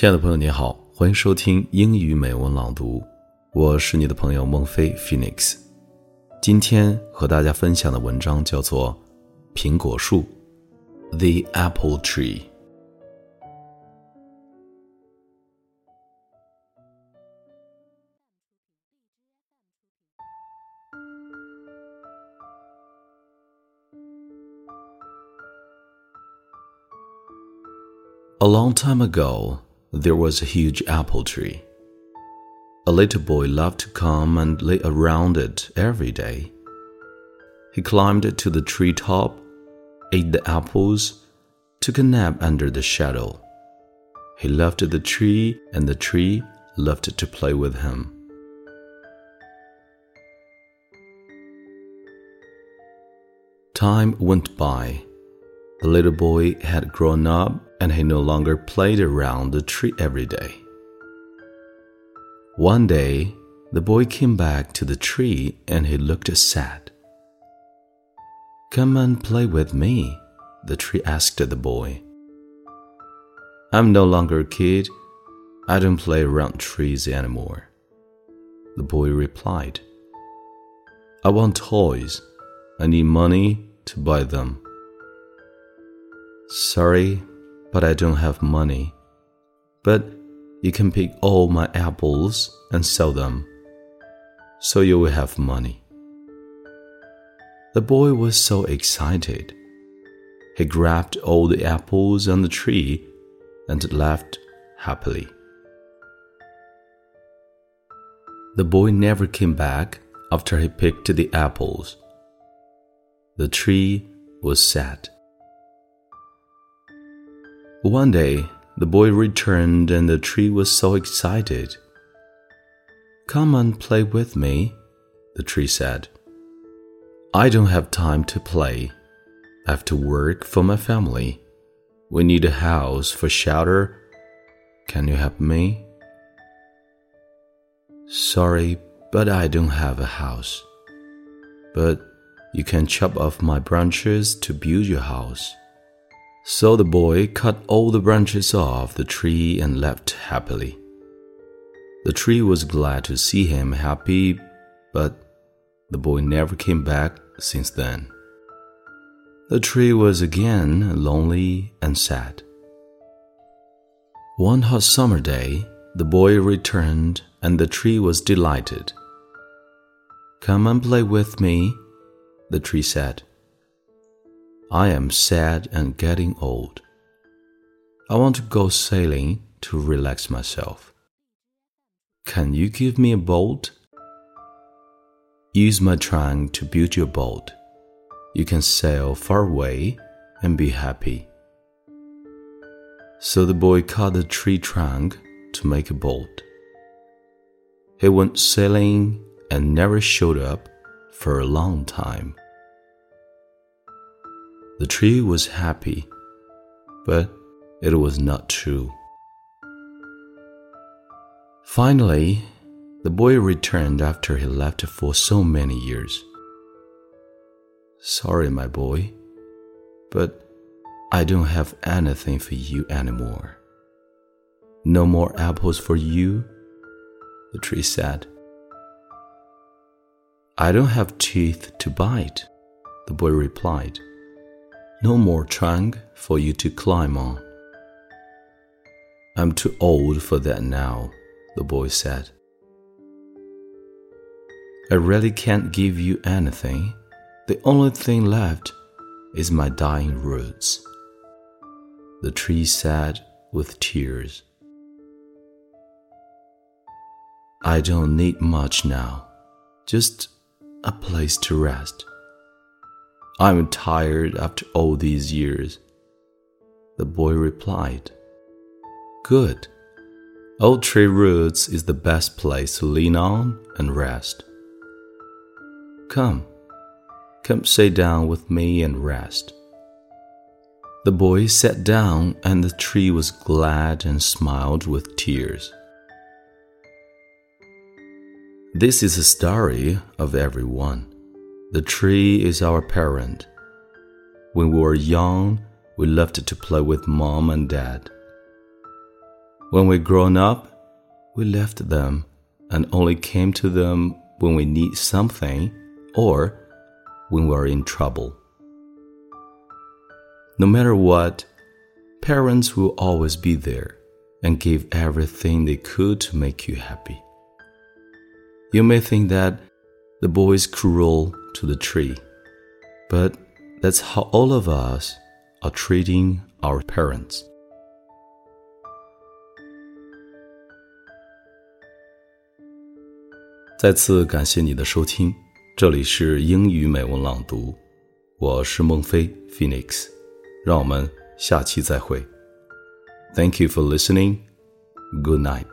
亲爱的朋友，你好，欢迎收听英语美文朗读，我是你的朋友孟非 Phoenix。今天和大家分享的文章叫做《苹果树》（The Apple Tree）。A long time ago, there was a huge apple tree. A little boy loved to come and lay around it every day. He climbed to the tree top, ate the apples, took a nap under the shadow. He loved the tree, and the tree loved to play with him. Time went by. The little boy had grown up and he no longer played around the tree every day. One day, the boy came back to the tree and he looked sad. Come and play with me, the tree asked the boy. I'm no longer a kid. I don't play around trees anymore. The boy replied, I want toys. I need money to buy them. Sorry, but I don't have money. But you can pick all my apples and sell them, so you will have money. The boy was so excited. He grabbed all the apples on the tree and laughed happily. The boy never came back after he picked the apples. The tree was sad. One day, the boy returned and the tree was so excited. Come and play with me, the tree said. I don't have time to play. I have to work for my family. We need a house for shelter. Can you help me? Sorry, but I don't have a house. But you can chop off my branches to build your house. So the boy cut all the branches off the tree and left happily. The tree was glad to see him happy, but the boy never came back since then. The tree was again lonely and sad. One hot summer day, the boy returned and the tree was delighted. Come and play with me, the tree said. I am sad and getting old. I want to go sailing to relax myself. Can you give me a boat? Use my trunk to build your boat. You can sail far away and be happy. So the boy cut the tree trunk to make a boat. He went sailing and never showed up for a long time. The tree was happy, but it was not true. Finally, the boy returned after he left for so many years. Sorry, my boy, but I don't have anything for you anymore. No more apples for you, the tree said. I don't have teeth to bite, the boy replied. No more trunk for you to climb on. I'm too old for that now, the boy said. I really can't give you anything. The only thing left is my dying roots. The tree said with tears. I don't need much now, just a place to rest. I'm tired after all these years. The boy replied, Good. Old tree roots is the best place to lean on and rest. Come, come sit down with me and rest. The boy sat down, and the tree was glad and smiled with tears. This is a story of everyone. The tree is our parent. When we were young, we loved to play with mom and dad. When we grown up, we left them and only came to them when we need something or when we're in trouble. No matter what, parents will always be there and give everything they could to make you happy. You may think that the boy is cruel to the tree, but that's how all of us are treating our parents. 再次感谢你的收听，这里是英语美文朗读，我是孟非 Phoenix，让我们下期再会。Thank you for listening. Good night.